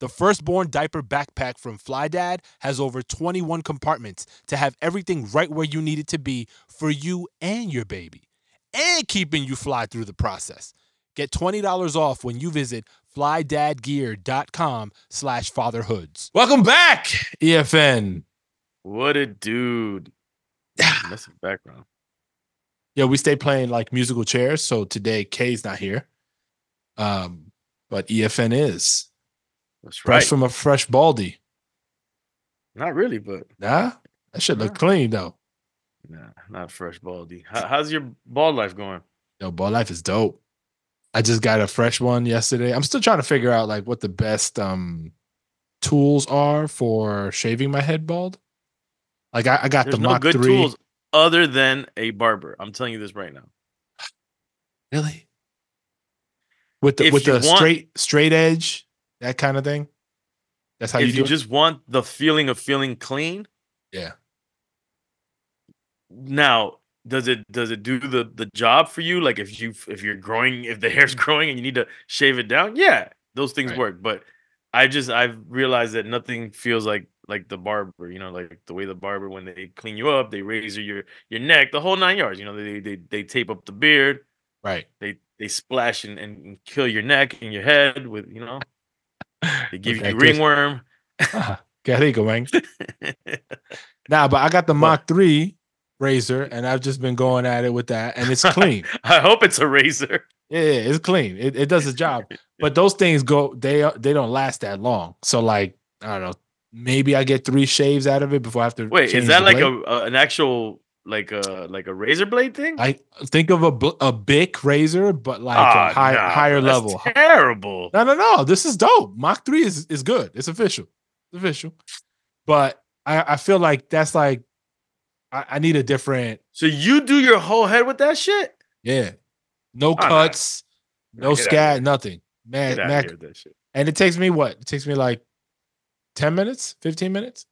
The firstborn diaper backpack from Fly Dad has over 21 compartments to have everything right where you need it to be for you and your baby, and keeping you fly through the process. Get $20 off when you visit flydadgear.com slash fatherhoods. Welcome back, EFN. What a dude. That's the background. Yeah, we stay playing like musical chairs. So today Kay's not here. Um, but EFN is. That's Fresh right. from a fresh baldy. Not really, but Nah, that should look clean though. nah, not fresh baldy. How, how's your ball life going? Yo, ball life is dope. I just got a fresh one yesterday. I'm still trying to figure out like what the best um tools are for shaving my head bald. Like I, I got There's the no Mach good 3. tools other than a barber. I'm telling you this right now. Really? With the If with the want- straight straight edge, that kind of thing. That's how if you you, do it? You just want the feeling of feeling clean, Yeah. now does it does it do the the job for you? Like if you if you're growing, if the hair's growing and you need to shave it down, yeah, those things Right. work. But I just I've realized that nothing feels like like the barber. You know, like the way the barber when they clean you up, they razor your your neck, the whole nine yards. You know, they they they tape up the beard. Right. they they splash and and kill your neck and your head with you know they give Okay, you ringworm. Ah, qué rico, man. Nah, but I got the Mach 3 razor and I've just been going at it with that and it's clean. I hope it's a razor. Yeah, yeah, it's clean. It, it does the job. But those things go they they don't last that long. So like I don't know, maybe I get three shaves out of it before I have to. Wait, is that like a, a an actual like a like a razor blade thing? I think of a a big razor, but like Ah, a high, nah, higher level. Terrible. No, no, no. This is dope. Mach three is is good. It's official. It's official. But I I feel like that's like I, I need a different. So you do your whole head with that shit? Yeah, no nah. cuts, no outta scat, nothing. Man, Get out man, here with that shit. and it takes me what? It takes me like ten minutes, fifteen minutes.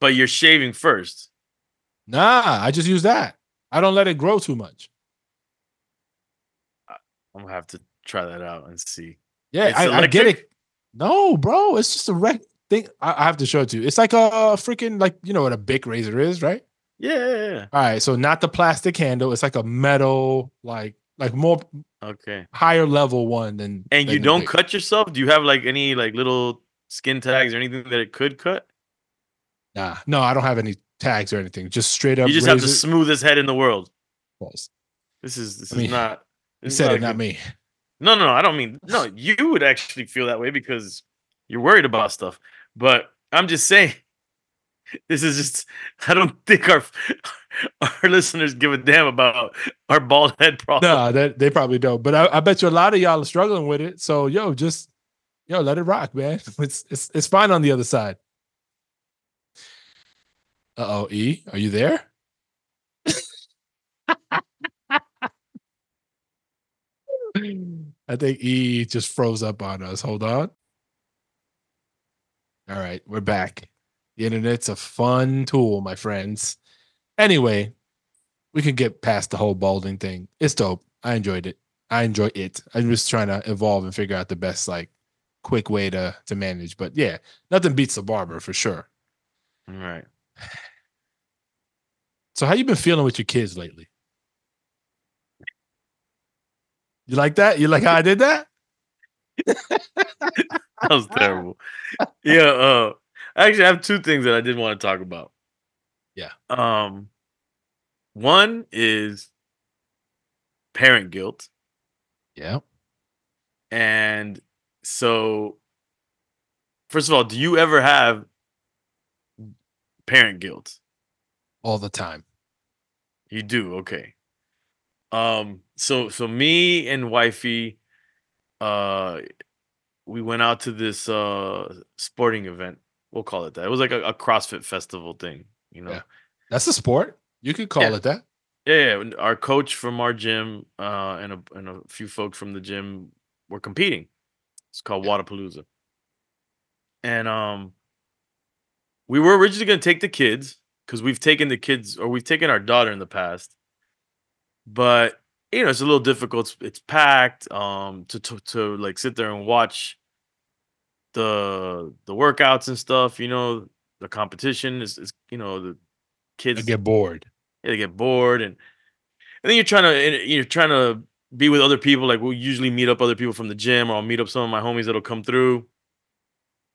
But you're shaving first. Nah, I just use that. I don't let it grow too much. I'm gonna have to try that out and see. Yeah, I, I get it. No, bro, it's just a rec thing. I, I have to show it to you. It's like a freaking like you know what a big razor is, right? Yeah, yeah, yeah. All right, so not the plastic handle. It's like a metal, like like more Okay. higher level one than. And than you don't big. cut yourself? Do you have like any like little skin tags or anything that it could cut? Nah, no, I don't have any tags or anything. Just straight up. You just have the razor- smoothest head in the world. Pause. This is this I mean, is not. You this is said a it, not me. No, no, no. I don't mean no. You would actually feel that way because you're worried about stuff. But I'm just saying, this is just. I don't think our our listeners give a damn about our bald head problem. No, that they probably don't. But I, I bet you a lot of y'all are struggling with it. So yo, just yo, let it rock, man. It's it's it's fine on the other side. Uh oh, E, are you there? I think E just froze up on us. Hold on. All right, we're back. The internet's a fun tool, my friends. Anyway, we can get past the whole balding thing. It's dope. I enjoyed it. I enjoy it. I'm just trying to evolve and figure out the best like quick way to to manage. But yeah, nothing beats the barber for sure. All right. So how you been feeling with your kids lately? You like that? You like how I did that? That was terrible. yeah. Uh, actually, I have two things that I didn't want to talk about. Yeah. Um, One is parent guilt. Yeah. And so, first of all, do you ever have parent guilt? All the time. You do, okay. Um, so so me and wifey, uh, we went out to this uh sporting event. We'll call it that. It was like a, a CrossFit festival thing, you know. Yeah. That's a sport. You could call Yeah. it that. Yeah, yeah. Our coach from our gym, uh, and a and a few folks from the gym were competing. It's called Yeah. Wodapalooza. And um we were originally gonna take the kids because we've taken the kids or we've taken our daughter in the past. But you know, it's a little difficult. It's, it's packed. Um to, to to like sit there and watch the the workouts and stuff, you know, the competition is, is you know, the kids get bored. yeah, they get bored and and then you're trying to you're trying to be with other people like we'll usually meet up other people from the gym or I'll meet up some of my homies that'll come through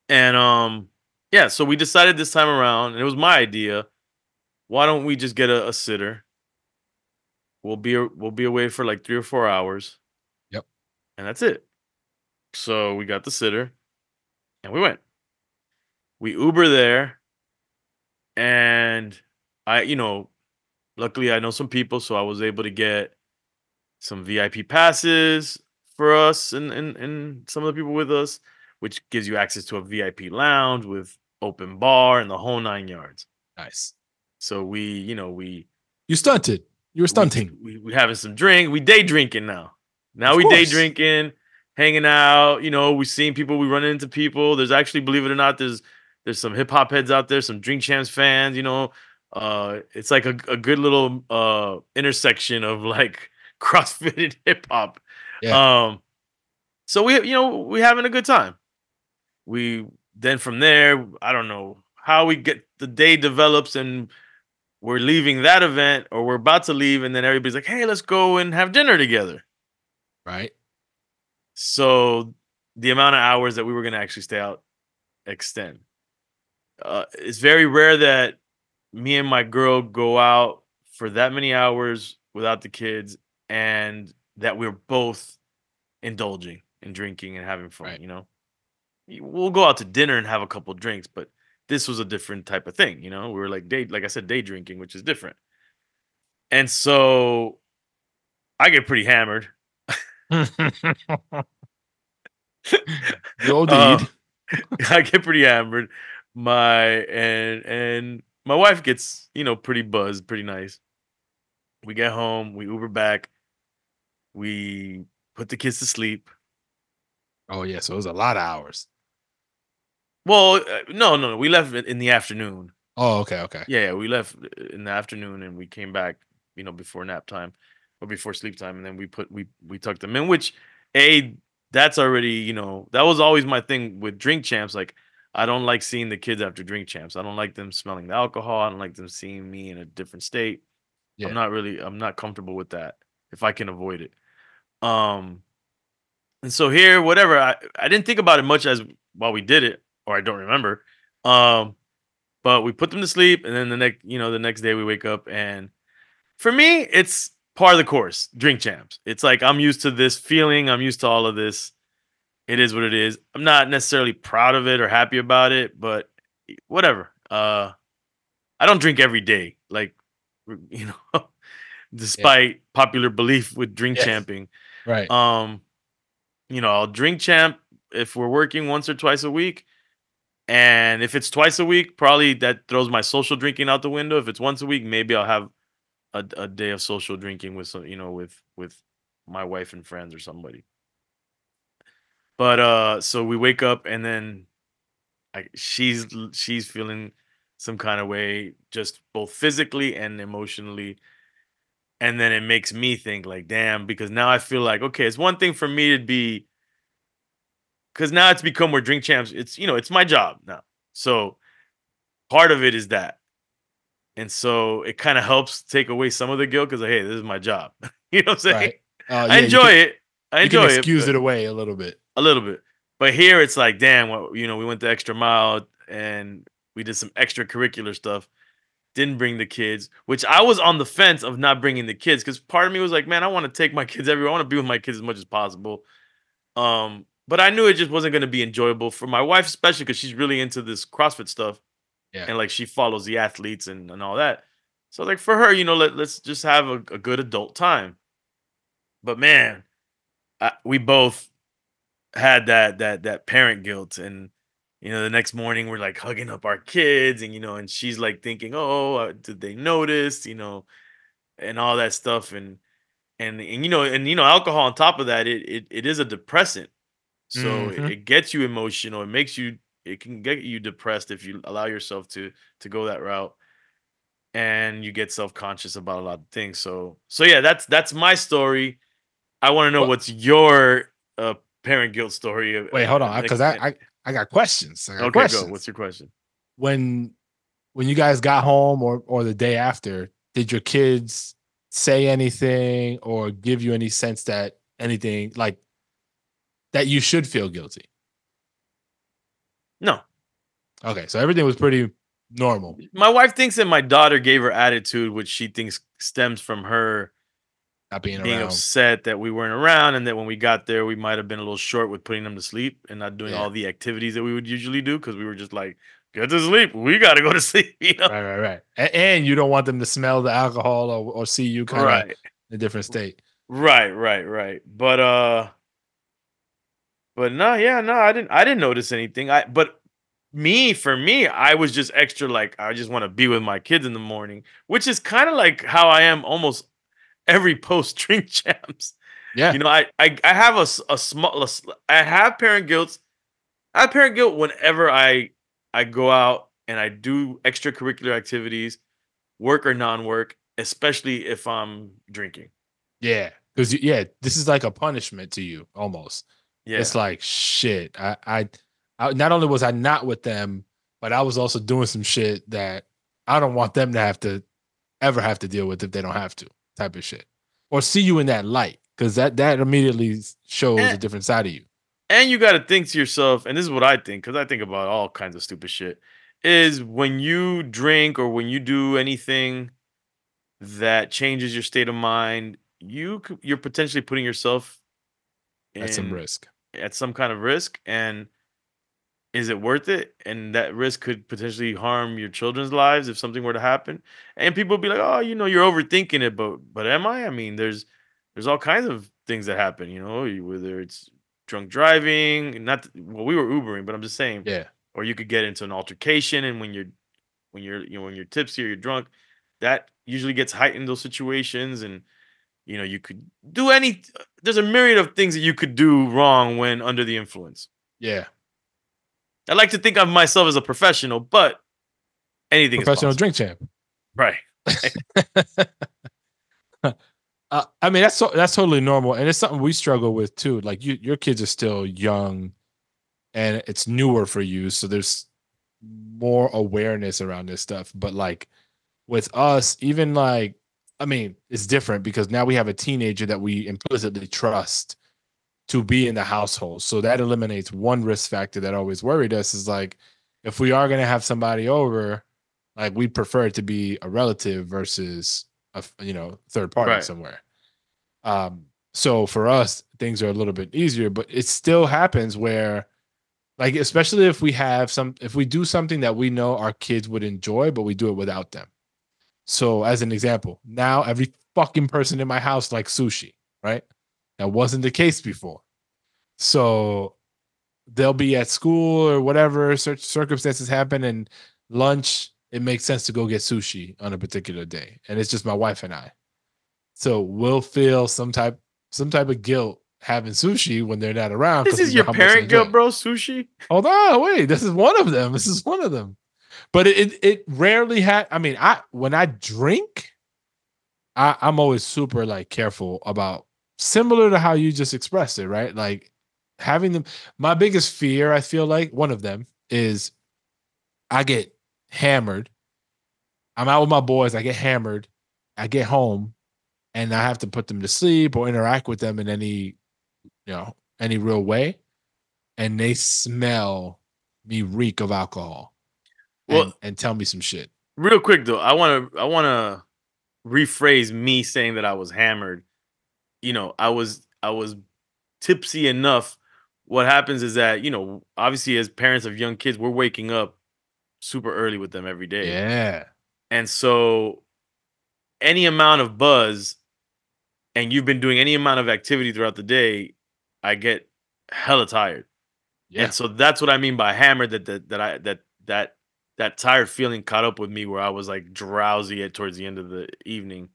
and um yeah so we decided this time around and it was my idea why don't we just get a, a sitter? We'll be we'll be away for like three or four hours. Yep. and that's it. So we got the sitter and we went. We uber there and i you know luckily I know some people, so I was able to get some VIP passes for us and and, and some of the people with us, which gives you access to a VIP lounge with open bar and the whole nine yards. Nice. So we, you know, we You stunted. You were stunting. We, we, we having some drink. We day drinking now. Now Of we day drinking, hanging out. You know, we seeing people. We running into people. There's actually, believe it or not, there's there's some hip hop heads out there, some Drink Champs fans. You know, uh, it's like a, a good little uh intersection of like CrossFit and hip hop. Um, so we, you know, we having a good time. We then from there, I don't know how we get the day develops and we're leaving that event or we're about to leave and then everybody's like hey let's go and have dinner together right. so the amount of hours that we were going to actually stay out extend uh, it's very rare that me and my girl go out for that many hours without the kids and that we're both indulging and drinking and having fun Right. you know we'll go out to dinner and have a couple drinks but this was a different type of thing you know we were like day like i said day drinking which is different and so i get pretty hammered the old Uh. I get pretty hammered. My and and my wife gets you know pretty buzzed, pretty nice. We get home, we Uber back, we put the kids to sleep. oh yeah, so it was a lot of hours. Well, uh, no, no, no, we left in the afternoon. Oh, okay, okay. Yeah, yeah, we left uh, in the afternoon and we came back, you know, before nap time or before sleep time, and then we put we we tucked them in. Which a that's already you know that was always my thing with drink champs. Like I don't like seeing the kids after drink champs. I don't like them smelling the alcohol. I don't like them seeing me in a different state. Yeah. I'm not really I'm not comfortable with that if I can avoid it. Um, and so here, whatever I I didn't think about it much as while we did it, or I don't remember. Um, but we put them to sleep, and then the next you know the next day we wake up, and for me it's part of the course. Drink champs. It's like I'm used to this feeling. I'm used to all of this. It is what it is. I'm not necessarily proud of it or happy about it, but whatever. Uh, I don't drink every day, like you know, despite popular belief with drink Yes. champing. Right. Um, you know, I'll drink champ if we're working once or twice a week. And if it's twice a week, probably that throws my social drinking out the window. If it's once a week, maybe I'll have a, a day of social drinking with some, you know, with with my wife and friends or somebody. But uh so we wake up and then I, she's she's feeling some kind of way just both physically and emotionally and then it makes me think like damn because now i feel like okay it's one thing for me to be because now it's become where drink champs it's you know it's my job now so part of it is that and so it kind of helps take away some of the guilt because hey this is my job you know what i'm saying Right. Uh, i yeah, you enjoy can- it i enjoy can excuse but- it away a little bit. a little bit. But here it's like, damn, well, you know, we went the extra mile and we did some extracurricular stuff. didn't bring the kids, which I was on the fence of not bringing the kids because part of me was like, man, I want to take my kids everywhere. I want to be with my kids as much as possible. Um, but I knew it just wasn't going to be enjoyable for my wife, especially because she's really into this CrossFit stuff. Yeah. And like she follows the athletes and, and all that. So like for her, you know, let, let's just have a, a good adult time. But man, I, we both had that that that parent guilt and you know the next morning we're like hugging up our kids and you know and she's like thinking oh uh, did they notice you know and all that stuff and and and you know and you know alcohol on top of that it it, it is a depressant so it, Mhm. it gets you emotional it makes you it can get you depressed if you allow yourself to to go that route and you get self-conscious about a lot of things so so yeah that's that's my story i want to know Well- what's your uh parent guilt story Wait, hold on, because I, I I got questions. I got okay questions. go what's your question when when you guys got home or or the day after, did your kids say anything or give you any sense that anything like that you should feel guilty? no Okay, so everything was pretty normal. my wife thinks that my daughter gave her attitude which she thinks stems from her Not being being around. upset that we weren't around and that when we got there we might have been a little short with putting them to sleep and not doing Yeah. all the activities that we would usually do because we were just like get to sleep we gotta go to sleep you know Right, right, right. And, you don't want them to smell the alcohol or, or see you kind of right in a different state. right right right but uh but no yeah no i didn't i didn't notice anything i but me for me i was just extra like i just want to be with my kids in the morning which is kind of like how i am almost every post drink champs Yeah. you know I, I i have a, a small i have parent guilt i have parent guilt whenever i i go out and i do extracurricular activities work or non-work especially if i'm drinking yeah. Because yeah, this is like a punishment to you almost. Yeah It's like shit. I, I, I not only was I not with them, but I was also doing some shit that I don't want them to have to ever have to deal with if they don't have to, type of shit. Or see you in that light. Because that that immediately shows Eh. a different side of you. and you got to think to yourself and this is what i think because i think about all kinds of stupid shit is when you drink or when you do anything that changes your state of mind you you're potentially putting yourself At some risk. At some kind of risk and is it worth it? And that risk could potentially harm your children's lives if something were to happen. And people be like oh you know you're overthinking it but but am i? I mean there's there's all kinds of things that happen you know whether it's drunk driving not well we were ubering but i'm just saying Yeah. or you could get into an altercation and when you're when you're you know when you're tipsy or you're drunk that usually gets heightened those situations and you know you could do any there's a myriad of things that you could do wrong when under the influence Yeah. i like to think of myself as a professional but anything Professional drink champ. right Uh, I mean, that's so, that's totally normal, and it's something we struggle with too. Like you, your kids are still young, and it's newer for you, so there's more awareness around this stuff. But like with us, even like, I mean, it's different because now we have a teenager that we implicitly trust to be in the household, so that eliminates one risk factor that always worried us. Is like if we are going to have somebody over, like we prefer it to be a relative versus a you know third party Right. somewhere um so for us things are a little bit easier but it still happens where like especially if we have some if we do something that we know our kids would enjoy but we do it without them so as an example now every fucking person in my house likes sushi right? That wasn't the case before. So they'll be at school or whatever cir- circumstances happen and lunch it makes sense to go get sushi on a particular day. And it's just my wife and i. So we'll feel some type some type of guilt having sushi when they're not around this is your parent guilt bro sushi? Oh, Hold on wait this is one of them. This is one of them but it it, rarely had i mean i when i drink i i'm always super like careful about similar to how you just expressed it right? Like having them my biggest fear i feel like one of them is i get hammered. I'm out with my boys i get hammered i get home and i have to put them to sleep or interact with them in any you know any real way and they smell me reek of alcohol Well- and tell me some shit Real quick though, I want to I want to rephrase me saying that I was hammered. You know, I was I was tipsy enough. What happens is that, you know, obviously as parents of young kids, we're waking up super early with them every day. Yeah. And so any amount of buzz and you've been doing any amount of activity throughout the day, I get hella tired. Yeah. And so that's what I mean by hammered that that, that I that that that tired feeling caught up with me where I was like drowsy at towards the end of the evening.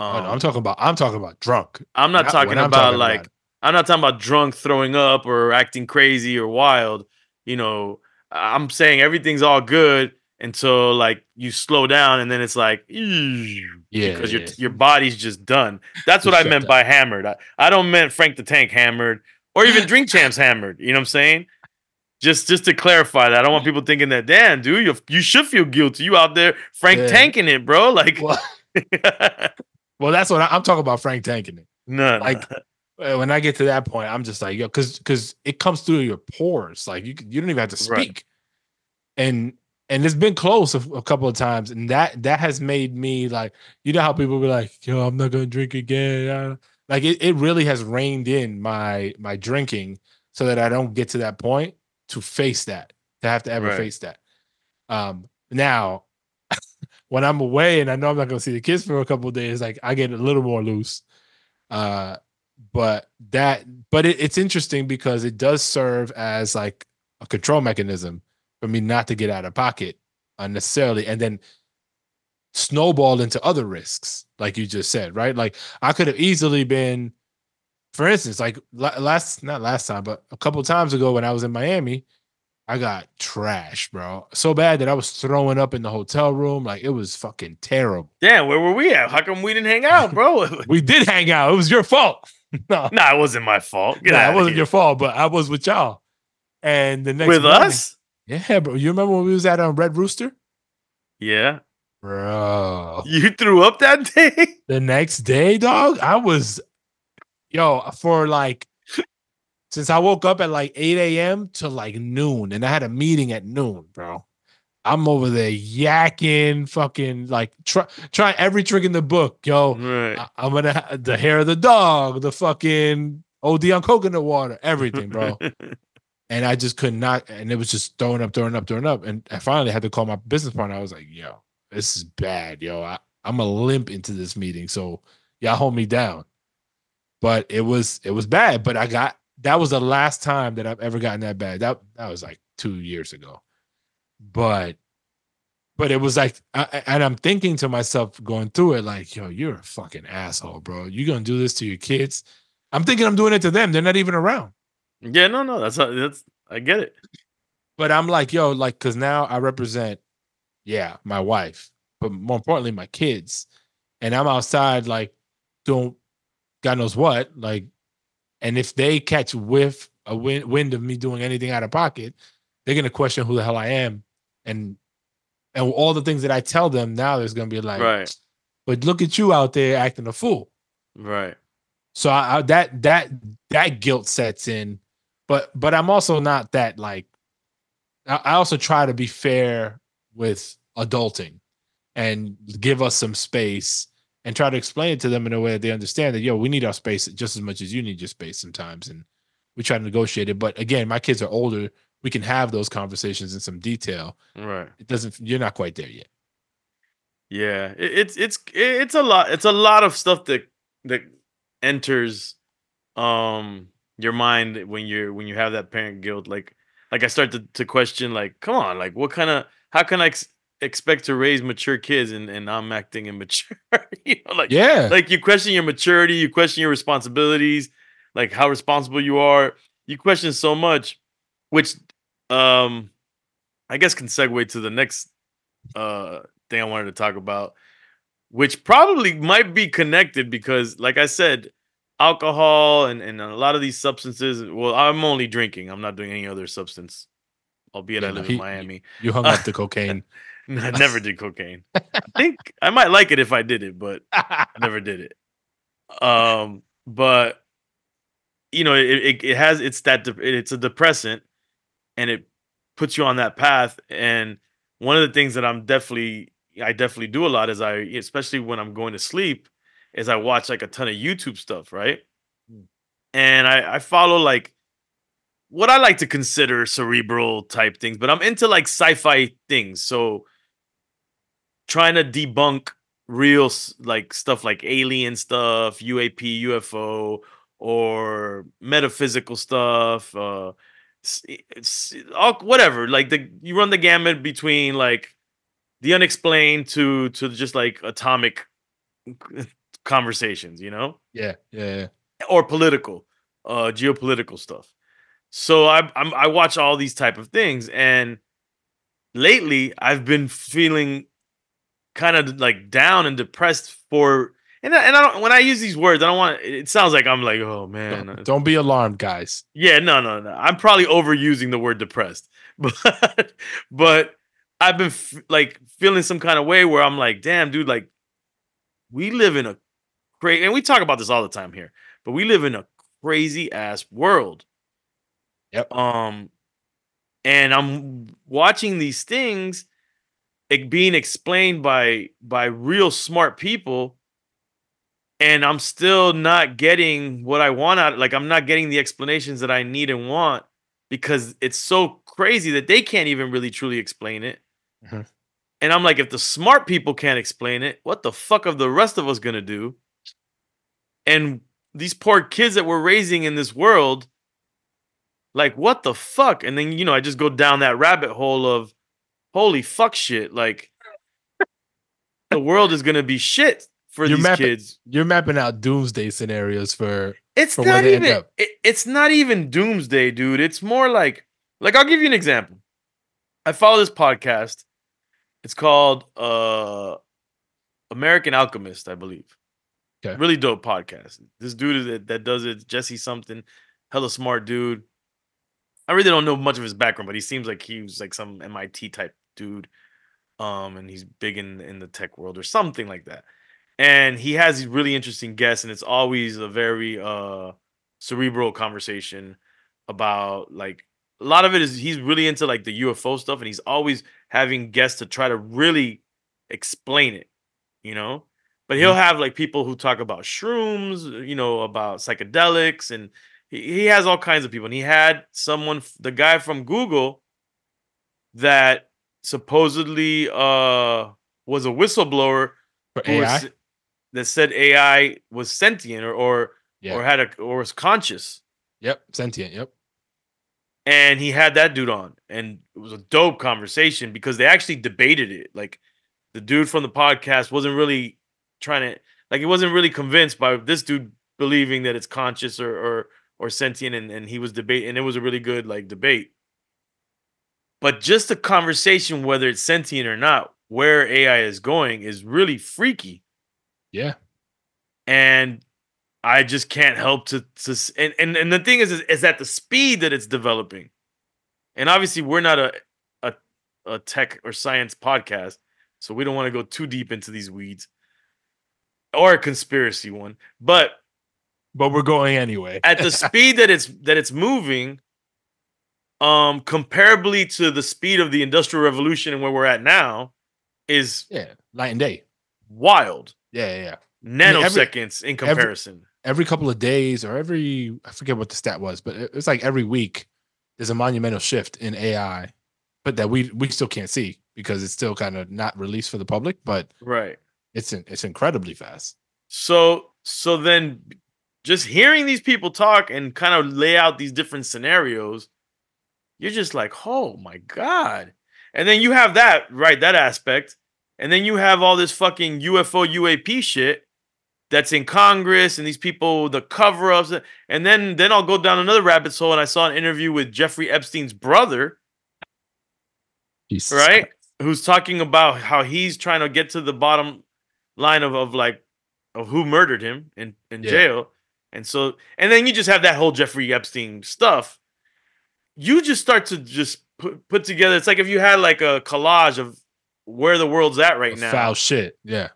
Oh, no, Um, I'm talking about I'm talking about drunk. I'm not Not talking what I'm about talking like about. I'm not talking about drunk throwing up or acting crazy or wild. You know, I'm saying everything's all good until like you slow down and then it's like Yeah, because yeah, your yeah. your body's just done. That's what I meant down. by hammered. I, I don't meant Frank the Tank hammered or even Drink Champs hammered. You know what I'm saying? Just just to clarify that, I don't want people thinking that, damn, dude, you you should feel guilty. You out there Frank Yeah. tanking it, bro. Like, Well, well, that's what I, I'm talking about. Frank tanking it. no. Like uh, when I get to that point, I'm just like, yo, because because it comes through your pores. Like you you don't even have to Right. speak. And and it's been close a, a couple of times, and that that has made me like, you know how people be like, yo, I'm not gonna drink again. Like it, it really has reined in my my drinking so that I don't get to that point to face that, to have to ever Right. face that. Um now when I'm away and I know I'm not gonna see the kids for a couple of days, like I get a little more loose. Uh but that but it, it's interesting because it does serve as like a control mechanism for me not to get out of pocket unnecessarily and then snowball into other risks like you just said right like i could have easily been for instance like last not last time but a couple times ago when i was in miami i got trashed bro so bad that i was throwing up in the hotel room like it was fucking terrible damn, where were we at? How come we didn't hang out, bro? we did hang out it was your fault no nah, it wasn't my fault. Get Nah, it wasn't your fault, but I was with y'all. And the next with morning- us. yeah, bro. You remember when we was at um, Red Rooster, Yeah, bro? you threw up that day. The next day, dog, I was, yo, for like, since I woke up at like eight a.m. to like noon, and I had a meeting at noon, bro. I'm over there yakking, fucking like try try every trick in the book, yo. right. I- I'm gonna ha- the hair of the dog, the fucking OD on coconut water, everything, bro. and I just could not, and it was just throwing up, throwing up, throwing up, and I finally had to call my business partner. I was like, "Yo, this is bad, yo. I, I'm a limp into this meeting, so y'all hold me down." But it was it was bad. But I got that was the last time that I've ever gotten that bad. That that was like two years ago. But but it was like, I, and I'm thinking to myself going through it, like, "Yo, you're a fucking asshole, bro. You're gonna do this to your kids?" I'm thinking I'm doing it to them. They're not even around. yeah, no, no, that's how, that's I get it. But I'm like, yo, like, cause now I represent, yeah, my wife, but more importantly, my kids. And I'm outside, like, doing God knows what. Like, and if they catch whiff a wind, wind of me doing anything out of pocket, they're gonna question who the hell I am. And and all the things that I tell them now, there's gonna be like, Right. but look at you out there acting a fool. Right. So I, I that that that guilt sets in, but but I'm also not that like. I, I also try to be fair with adulting, and give us some space, and try to explain it to them in a way that they understand that yo, we need our space just as much as you need your space sometimes, and we try to negotiate it. But again, my kids are older; we can have those conversations in some detail. Right. It doesn't. You're not quite there yet. Yeah, it, it's it's it's a lot. It's a lot of stuff that that enters um your mind when you're when you have that parent guilt. Like like I start to to question like, come on, like what kind of how can I ex- expect to raise mature kids and and I'm acting immature? you know, like Yeah. like you question your maturity, you question your responsibilities, like how responsible you are. You question so much, which um I guess can segue to the next uh thing I wanted to talk about, which probably might be connected because, like I said, alcohol and, and a lot of these substances. Well, I'm only drinking. I'm not doing any other substance, albeit Yeah, I live he- in Miami. You hung up the cocaine. I never did cocaine. I think I might like it if I did it, but I never did it. Um, but you know, it, it, it has it's that de- it's a depressant, and it puts you on that path. And one of the things that I'm definitely I definitely do a lot is I especially when I'm going to sleep is I watch like a ton of YouTube stuff, right? Mm. And I I follow like what I like to consider cerebral type things, but I'm into like sci-fi things. So trying to debunk real like stuff like alien stuff, UAP, UFO, or metaphysical stuff, uh s- it's all whatever. Like the you run the gamut between like the unexplained to to just like atomic conversations, you know? Yeah, yeah, yeah. or political, uh, geopolitical stuff. So I I'm, I watch all these type of things, and lately I've been feeling kind of like down and depressed for. And I, and I don't when I use these words, I don't want it sounds like I'm like, oh man, Don't, don't be alarmed, guys. yeah, no, no, no. I'm probably overusing the word depressed, but but I've been f- like feeling some kind of way where I'm like, damn, dude, like we live in a great, and we talk about this all the time here, but we live in a crazy ass world. Yep. Um, and I'm watching these things it being explained by by real smart people and I'm still not getting what I want out like I'm not getting the explanations that I need and want because it's so crazy that they can't even really truly explain it. Mhm. And I'm like if the smart people can't explain it, what the fuck are the rest of us going to do? And these poor kids that we're raising in this world like what the fuck? And then you know I just go down that rabbit hole of holy fuck shit like the world is going to be shit for You're these mapping- kids. You're mapping out doomsday scenarios for It's for not even. It, it's not even doomsday, dude. It's more like, like I'll give you an example. I follow this podcast. It's called uh American Alchemist, I believe. Okay. Really dope podcast. This dude that, that does it, Jesse something, hella smart dude. I really don't know much of his background, but he seems like he was like some MIT type dude. Um, and he's big in in the tech world or something like that and he has these really interesting guests and it's always a very uh cerebral conversation about like a lot of it is he's really into like the UFO stuff and he's always having guests to try to really explain it you know but he'll have like people who talk about shrooms you know about psychedelics and he, he has all kinds of people and he had someone the guy from Google that supposedly uh was a whistleblower for who was that said AI was sentient or or, Yeah. or had a or was conscious. Yep. Sentient. Yep. And he had that dude on, and it was a dope conversation because they actually debated it. Like the dude from the podcast wasn't really trying to like he wasn't really convinced by this dude believing that it's conscious or or or sentient, and, and he was debating, and it was a really good like debate. But just the conversation, whether it's sentient or not, where AI is going is really freaky. Yeah. and I just can't help to to and and, and the thing is, is is at the speed that it's developing, and obviously we're not a a, a tech or science podcast, so we don't want to go too deep into these weeds or a conspiracy one, but But we're going anyway. at the speed that it's that it's moving, um, comparably to the speed of the industrial revolution and where we're at now, is yeah. Night and day. wild Yeah. Yeah. yeah. nanoseconds in comparison. Every couple of days or every, I forget what the stat was, but it's like every week there's a monumental shift in AI, but that we, we still can't see because it's still kind of not released for the public, but right. it's, in, it's incredibly fast. So so then just hearing these people talk and kind of lay out these different scenarios, you're just like, oh my God. And then you have that, right? That aspect. And then you have all this fucking UFO UAP shit that's in Congress and these people, the cover-ups. And then then I'll go down another rabbit hole and I saw an interview with Jeffrey Epstein's brother, Jesus right? Who's talking about how he's trying to get to the bottom line of, of like of who murdered him in, in Yeah. jail. And so and then you just have that whole Jeffrey Epstein stuff. You just start to just put put together. It's like if you had like a collage of where the world's at right now. Foul shit. Yeah.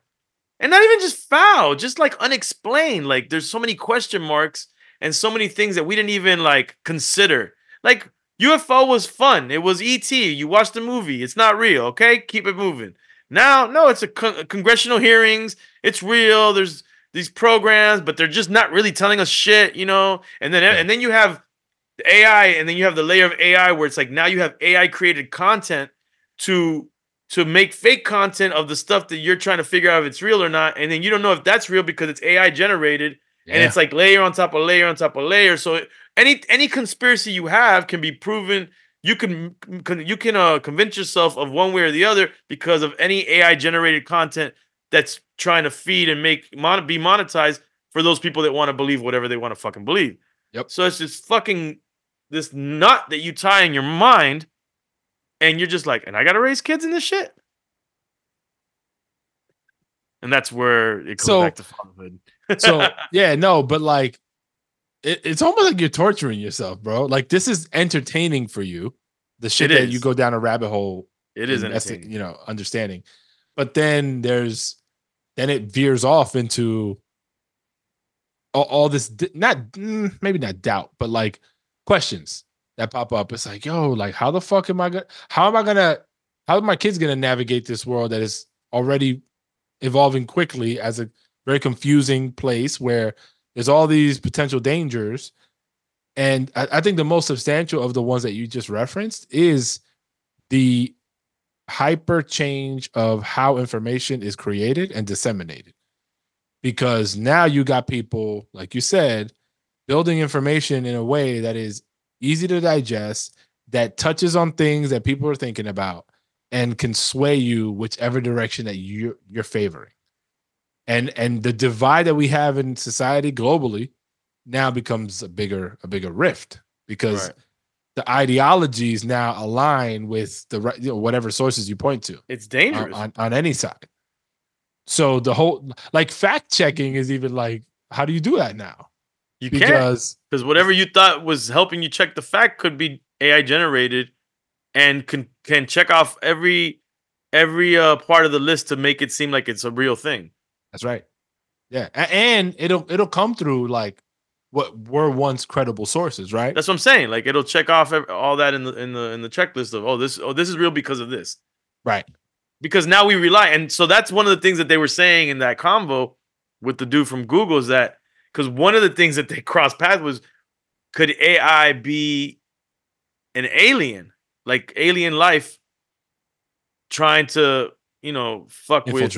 And not even just foul, just like unexplained. Like there's so many question marks and so many things that we didn't even like consider. Like UFO was fun. It was ET. You watched the movie. It's not real. Okay, keep it moving. Now, no, it's a con- congressional hearings. It's real. There's these programs, but they're just not really telling us shit, you know. And then Yeah. and then you have the AI, and then you have the layer of AI where it's like now you have AI created content to to make fake content of the stuff that you're trying to figure out if it's real or not, and then you don't know if that's real because it's AI generated, and it's like layer on top of layer on top of layer. So any any conspiracy you have can be proven. You can can- you can uh, convince yourself of one way or the other because of any AI generated content that's trying to feed and make mon- be monetized for those people that want to believe whatever they want to fucking believe. Yep. So it's just fucking this nut that you tie in your mind, and you're just like, and I gotta raise kids in this shit. And that's where it goes So- back to fatherhood. so yeah, no, but like it, it's almost like you're torturing yourself, bro. Like this is entertaining for you. The shit It that you go down a rabbit hole it is entertaining. you know, understanding. But then there's then it veers off into all, all this not mm, maybe not doubt, but like questions that pop up. It's like, yo, like how the fuck am I gonna how am I gonna how are my kids gonna navigate this world that is already evolving quickly as a very confusing place where there's all these potential dangers. And I, I think the most substantial of the ones that you just referenced is the hyper change of how information is created and disseminated. Because now you got people, like you said, building information in a way that is easy to digest, that touches on things that people are thinking about, and can sway you whichever direction that you're you're favoring. And and the divide that we have in society globally now becomes a bigger a bigger rift because Right. the ideologies now align with the right you know, whatever sources you point to It's on, dangerous. on, on any side. So the whole like fact checking is even like how do you do that now? You can't Because because whatever you thought was helping you check the fact could be AI generated, and can can check off every every uh, part of the list to make it seem like it's a real thing. that's right. Yeah, and it'll it'll come through like what were once credible sources, right? That's what I'm saying. Like it'll check off all that in the in the in the checklist of oh this oh this is real because of this. right. because now we rely and so that's one of the things that they were saying in that convo with the dude from google is that because one of the things that they crossed paths was could ai be an alien like alien life trying to you know fuck with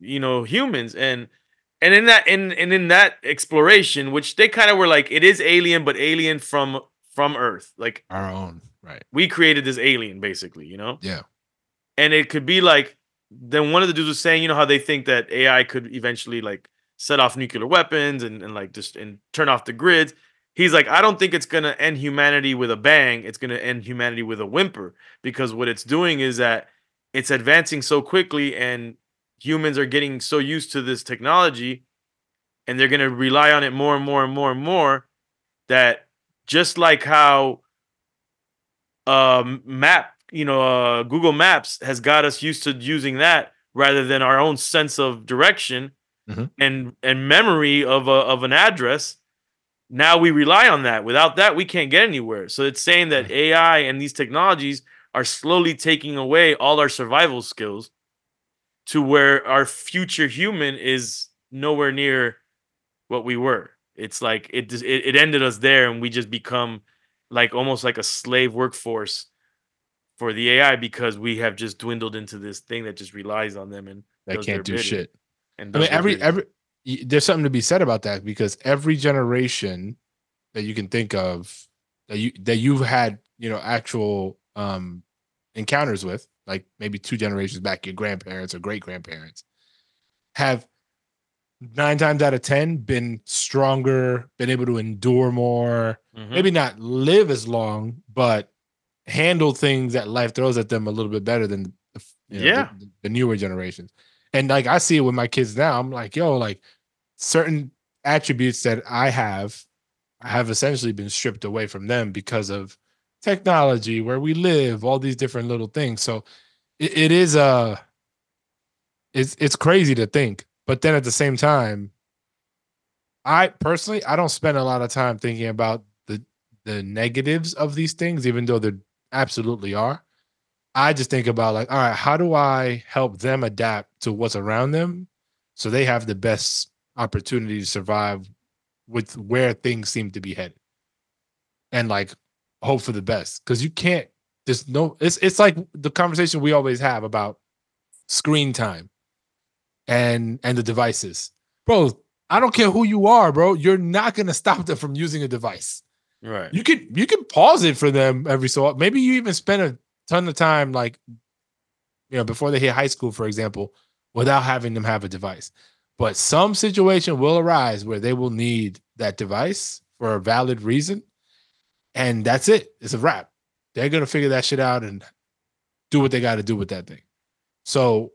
you know humans and and in that in and in that exploration which they kind of were like it is alien but alien from from earth like Our own. Right. we created this alien basically you know Yeah. and it could be like then one of the dudes was saying you know how they think that ai could eventually like set off nuclear weapons and, and like just and turn off the grids he's like i don't think it's to end humanity with a bang. It's to end humanity with a whimper. Because what it's doing is that it's advancing so quickly and humans are getting so used to this technology and they're to rely on it more and more and more and more that just like how um map you know uh google maps has got us used to using that rather than our own sense of direction Mhm. and and memory of a, of an address now we rely on that. Without that we can't get anywhere. So it's saying that ai and these technologies are slowly taking away all our survival skills to where our future human is nowhere near what we were. It's like it just- it, it ended us there and we just become like almost like a slave workforce for the AI because we have just dwindled into this thing that just relies on them and That can't do bidding. shit. And I mean, every every there's something to be said about that because every generation that you can think of that you that you've had, you know, actual um encounters with, like maybe two generations back, your grandparents or great grandparents, have nine times out of ten been stronger, been able to endure more, Mhm. maybe not live as long, but handle things that life throws at them a little bit better than the, you know, Yeah. the, the newer generations. And like I see it with my kids now, I'm like, yo, like certain attributes that I have have essentially been stripped away from them because of technology, where we live, all these different little things. So it, it is uh it's it's crazy to think, but then at the same time, I personally I don't spend a lot of time thinking about the the negatives of these things, even though there absolutely are. I just think about like, all right, how do I help them adapt to what's around them so they have the best opportunity to survive with where things seem to be headed? And like hope for the best because you can't there's no it's it's like the conversation we always have about screen time and and the devices. Bro i don't care who you are bro you're not going to stop them from using a device. Right. you can you can pause it for them every so maybe you even spend a ton of time like you know before they hit high school for example without having them have a device. But some situation will arise where they will need that device for a valid reason and that's it. It's a wrap. They're to figure that shit out and do what they got to do with that thing. So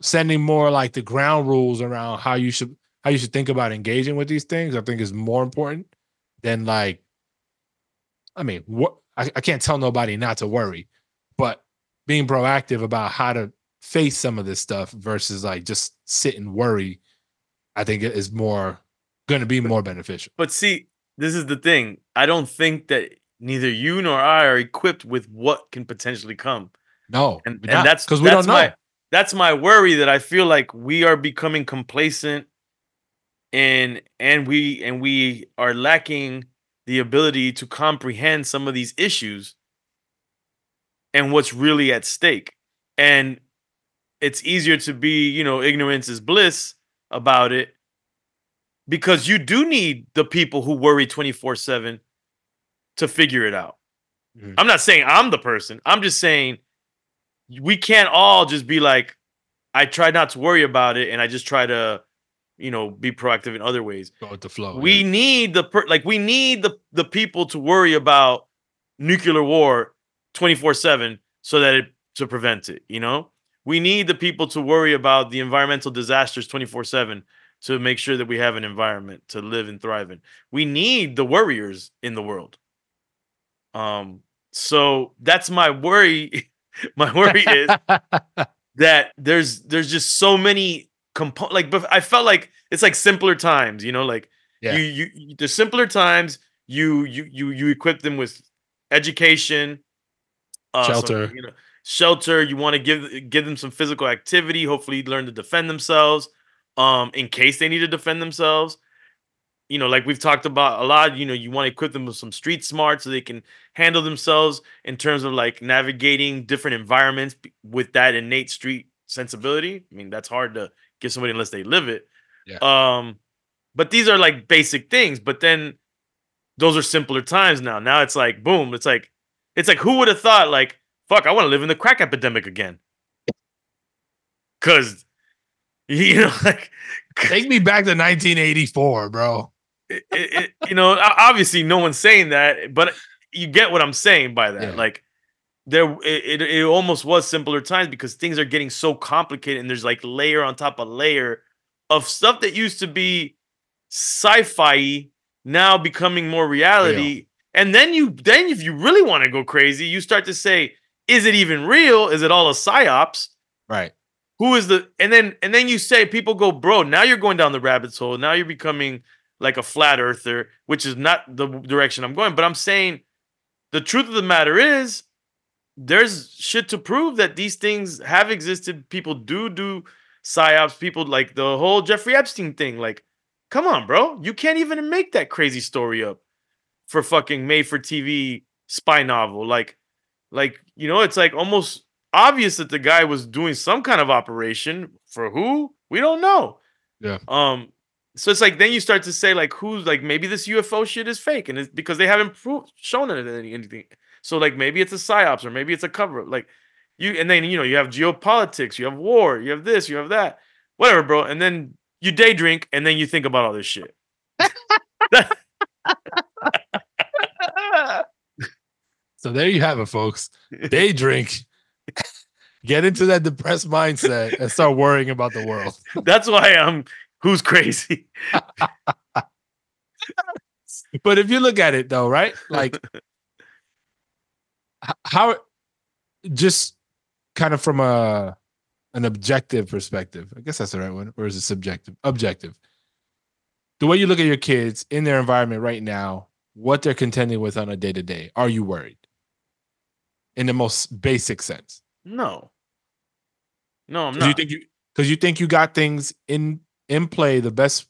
sending more like the ground rules around how you should how you should think about engaging with these things i think is more important than like I mean, what I, I can't tell nobody not to worry, being proactive about how to face some of this stuff versus like just sit and worry, I think it is more going to be more beneficial. But see, this is the thing. I don't think that neither you nor I are equipped with what can potentially come. No, And, and that's because we that's don't know. my that's my worry that I feel like we are becoming complacent and and we and we are lacking the ability to comprehend some of these issues and what's really at stake. And it's easier to be, you know, ignorance is bliss about it because you do need the people who worry 24/7 to figure it out. Mhm. I'm not saying I'm the person. I'm just saying we can't all just be like I try not to worry about it and I just try to you know be proactive in other ways. Go with the flow. we yeah. need the per- like we need the the people to worry about nuclear war 24/7 so that it to prevent it, you know? We need the people to worry about the environmental disasters 24/7 to make sure that we have an environment to live and thrive in. We need the warriors in the world. Um so that's my worry my worry is that there's there's just so many compo like but I felt like it's like simpler times, you know, like Yeah. you you the simpler times you you you you equip them with education, uh, Shelter. you know, shelter. You want to give give them some physical activity. Hopefully, learn to defend themselves. Um, in case they need to defend themselves. You know, like we've talked about a lot. You know, you want to equip them with some street smart so they can handle themselves in terms of like navigating different environments with that innate street sensibility. I mean, that's hard to give somebody unless they live it. Yeah. Um, but these are like basic things. But then those are simpler times now. Now it's like boom. It's like it's like who would have thought like fuck I want to live in the crack epidemic again. Cause you know like Take me back to 1984, bro. it, it, you know, obviously no one's saying that, but you get what I'm saying by that. Yeah. Like there it, it, it almost was simpler times because things are getting so complicated and there's like layer on top of layer of stuff that used to be sci-fi now becoming more reality. And then you then if you really want to go crazy, you start to say, is it even real? Is it all a psyops? Right. who is the and then and then you say people go bro now you're going down the rabbit hole now you're becoming like a flat earther which is not the direction i'm going but i'm saying the truth of the matter is there's shit to prove that these things have existed people do do psyops people like the whole jeffrey epstein thing like come on bro you can't even make that crazy story up for fucking made for tv spy novel. Like like you know it's like almost obvious that the guy was doing some kind of operation. For who? We don't know. Yeah. um so it's like then you start to say like who's like maybe this ufo shit is fake and it's because they haven't proved shown it any- anything. So like maybe it's a psyops or maybe it's a cover up like you and then you know you have geopolitics you have war you have this you have that whatever bro. And then you day drink and then you think about all this shit So there you have it, folks. Day drink. Get into that depressed mindset and start worrying about the world. that's why i'm who's crazy But if you look at it though, right? Like how just kind of from a an objective perspective. I guess that's the right one, or is it subjective? Objective. The way you look at your kids in their environment right now, what they're contending with on a day to day, are you worried? In the most basic sense. No. No, I'm Do not. you think you because you think you got things in in play the best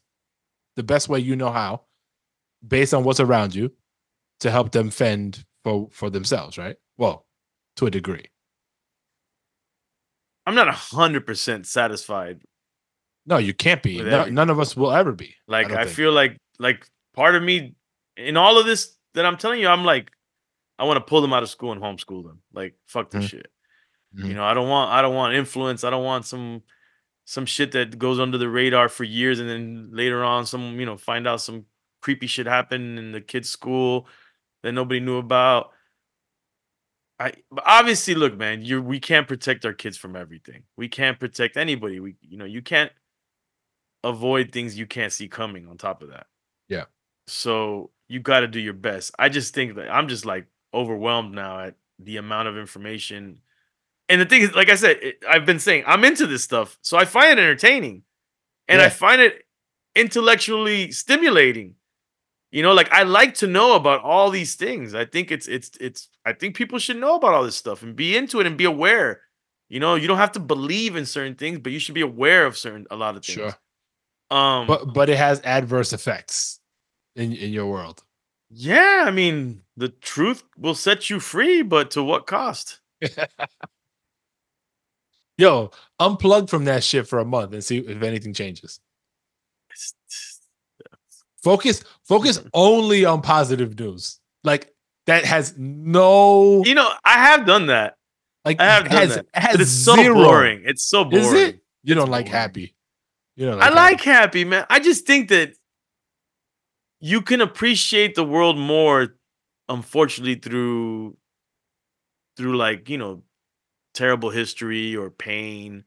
the best way you know how, based on what's around you, to help them fend for for themselves, right? Well, to a degree. I'm not hundred percent satisfied. No, you can't be. No, none of us will ever be. Like don't I, feel like like part of me in all of this that I'm telling you, I'm like, I want to pull them out of school and homeschool them. Like fuck this Mhm. shit. Mhm. You know, I don't want I don't want influence. I don't want some some shit that goes under the radar for years and then later on some, you know, find out some creepy shit happened in the kid's school that nobody knew about. I but obviously look, man, you we can't protect our kids from everything. We can't protect anybody. We you know, you can't avoid things you can't see coming on top of that. Yeah. So you got to do your best. I just think that I'm just like overwhelmed now at the amount of information. And the thing is, like I said, it, I've been saying I'm into this stuff, so I find it entertaining, and I find it intellectually stimulating. You know, like I like to know about all these things. I think it's it's it's. I think people should know about all this stuff and be into it and be aware. You know, you don't have to believe in certain things, but you should be aware of certain a lot of things. Sure. Um, But but it has adverse effects in in your world. Yeah, I mean, the truth will set you free, but to what cost? Yo, unplug from that shit for a month and see if anything changes. Focus focus Mhm. only on positive news. Like that has no You know, I have done that. like I have it done has, that, it has it's so boring. It's so boring. Is it? You don't It's like happy. You don't I like like happy. happy, man. I just think that you can appreciate the world more, unfortunately, through through like, you know, terrible history or pain,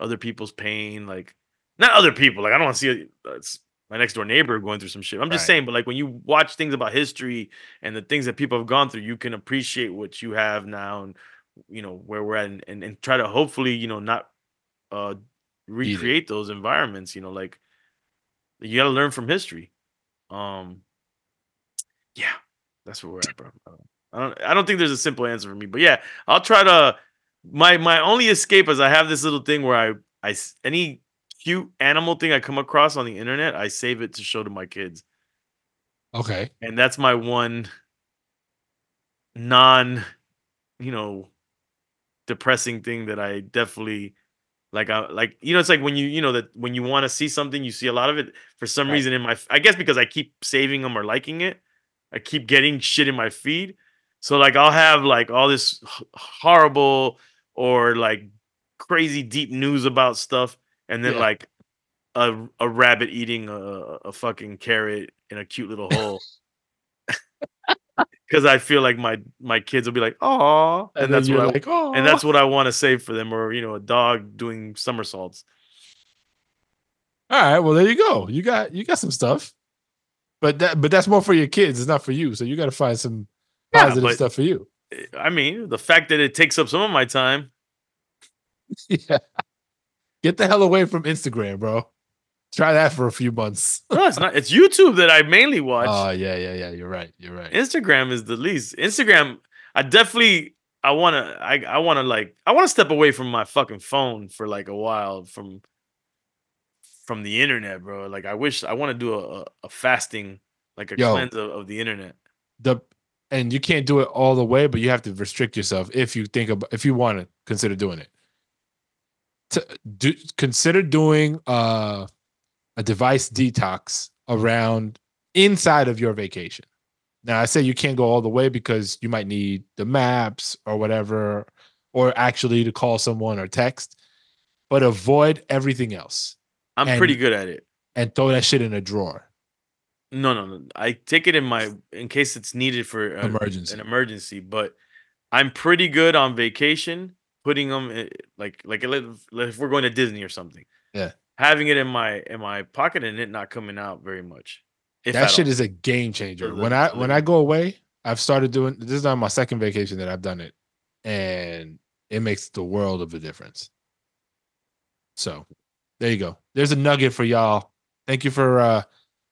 other people's pain, like not other people. Like I don't want to see uh, it's my next door neighbor going through some shit. I'm just Right. saying, but like when you watch things about history and the things that people have gone through, you can appreciate what you have now and you know where we're at and, and, and try to hopefully, you know, not uh recreate those environments, you know, like you gotta learn from history. Um yeah, that's where we're at, bro. I don't I don't think there's a simple answer for me, but yeah, I'll try to my my only escape is I have this little thing where I I any cute animal thing I come across on the internet, I save it to show to my kids. Okay. And that's my one non, you know, depressing thing that I definitely like I like you know it's like when you you know that when you want to see something you see a lot of it for some Right. reason in my I guess because I keep saving them or liking it I keep getting shit in my feed so like I'll have like all this horrible or like crazy deep news about stuff and then Yeah. like a a rabbit eating a, a fucking carrot in a cute little hole because I feel like my my kids will be like oh and, then that's what I, like, oh, and that's what I want to save for them, or you know, a dog doing somersaults. all right. Well, there you go. You got you got some stuff, but that but that's more for your kids. It's not for you. So you got to find some Yeah, positive but- stuff for you. Eh, I mean, the fact that it takes up some of my time. yeah. Get the hell away from Instagram, bro. Try that for a few months. No, it's not. It's YouTube that I mainly watch. Oh yeah, yeah, yeah. You're right. You're right. Instagram is the least. Instagram, I definitely, I want to, I, I want to like, I want to step away from my fucking phone for like a while from, from the internet, bro. Like, I wish I want to do a, a, a fasting, like a Yo. cleanse of, of the internet. the and you can't do it all the way, but you have to restrict yourself if you think about if you want to consider doing it. To do consider doing uh, a device detox around inside of your vacation. Now I say you can't go all the way because you might need the maps or whatever, or actually to call someone or text, but avoid everything else I'm And- pretty good at it. and throw that shit in a drawer. No, no, no. I take it in my in case it's needed for a- Emergency. an emergency. But I'm pretty good on vacation, putting them eh, in, like like if we're going to Disney or something. Yeah. Having it in my in my pocket and it not coming out very much. That shit is a game changer. When I when I go away, I've started doing this is on my second vacation that I've done it, and it makes the world of a difference. So there you go. There's a nugget for y'all. Thank you for uh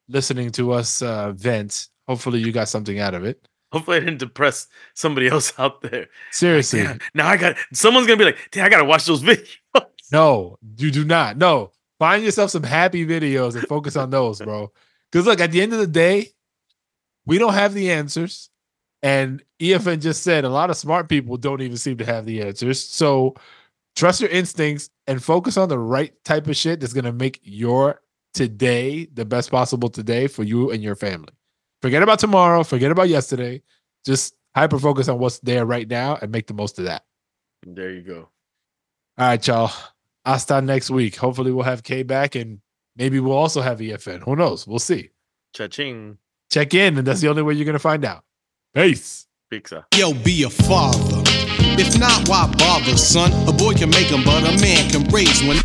listening to us uh vent Hopefully, you got something out of it. Hopefully, I didn't depress somebody else out there. Seriously, Damn, now I got someone's gonna be like, "Damn, I gotta watch those videos." no, you do not. No, find yourself some happy videos and focus on those, bro. Because look, at the end of the day, we don't have the answers. And EFN just said a lot of smart people don't even seem to have the answers. So trust your instincts and focus on the right type of shit that's going to make your today the best possible today for you and your family. Forget about tomorrow, forget about yesterday. Just hyper focus on what's there right now and make the most of that. There you go. All right, y'all. Asta next week. Hopefully, we'll have K back and maybe we'll also have EFN. Who knows? We'll see. Cha-ching. Check in, and that's the only way you're going to find out. Peace. Pizza. Yo, be a father. If not, why bother, son? A boy can make them, but a man can raise one.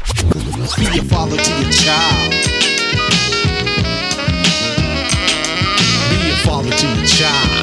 Be a father to your child. Be a father to your child.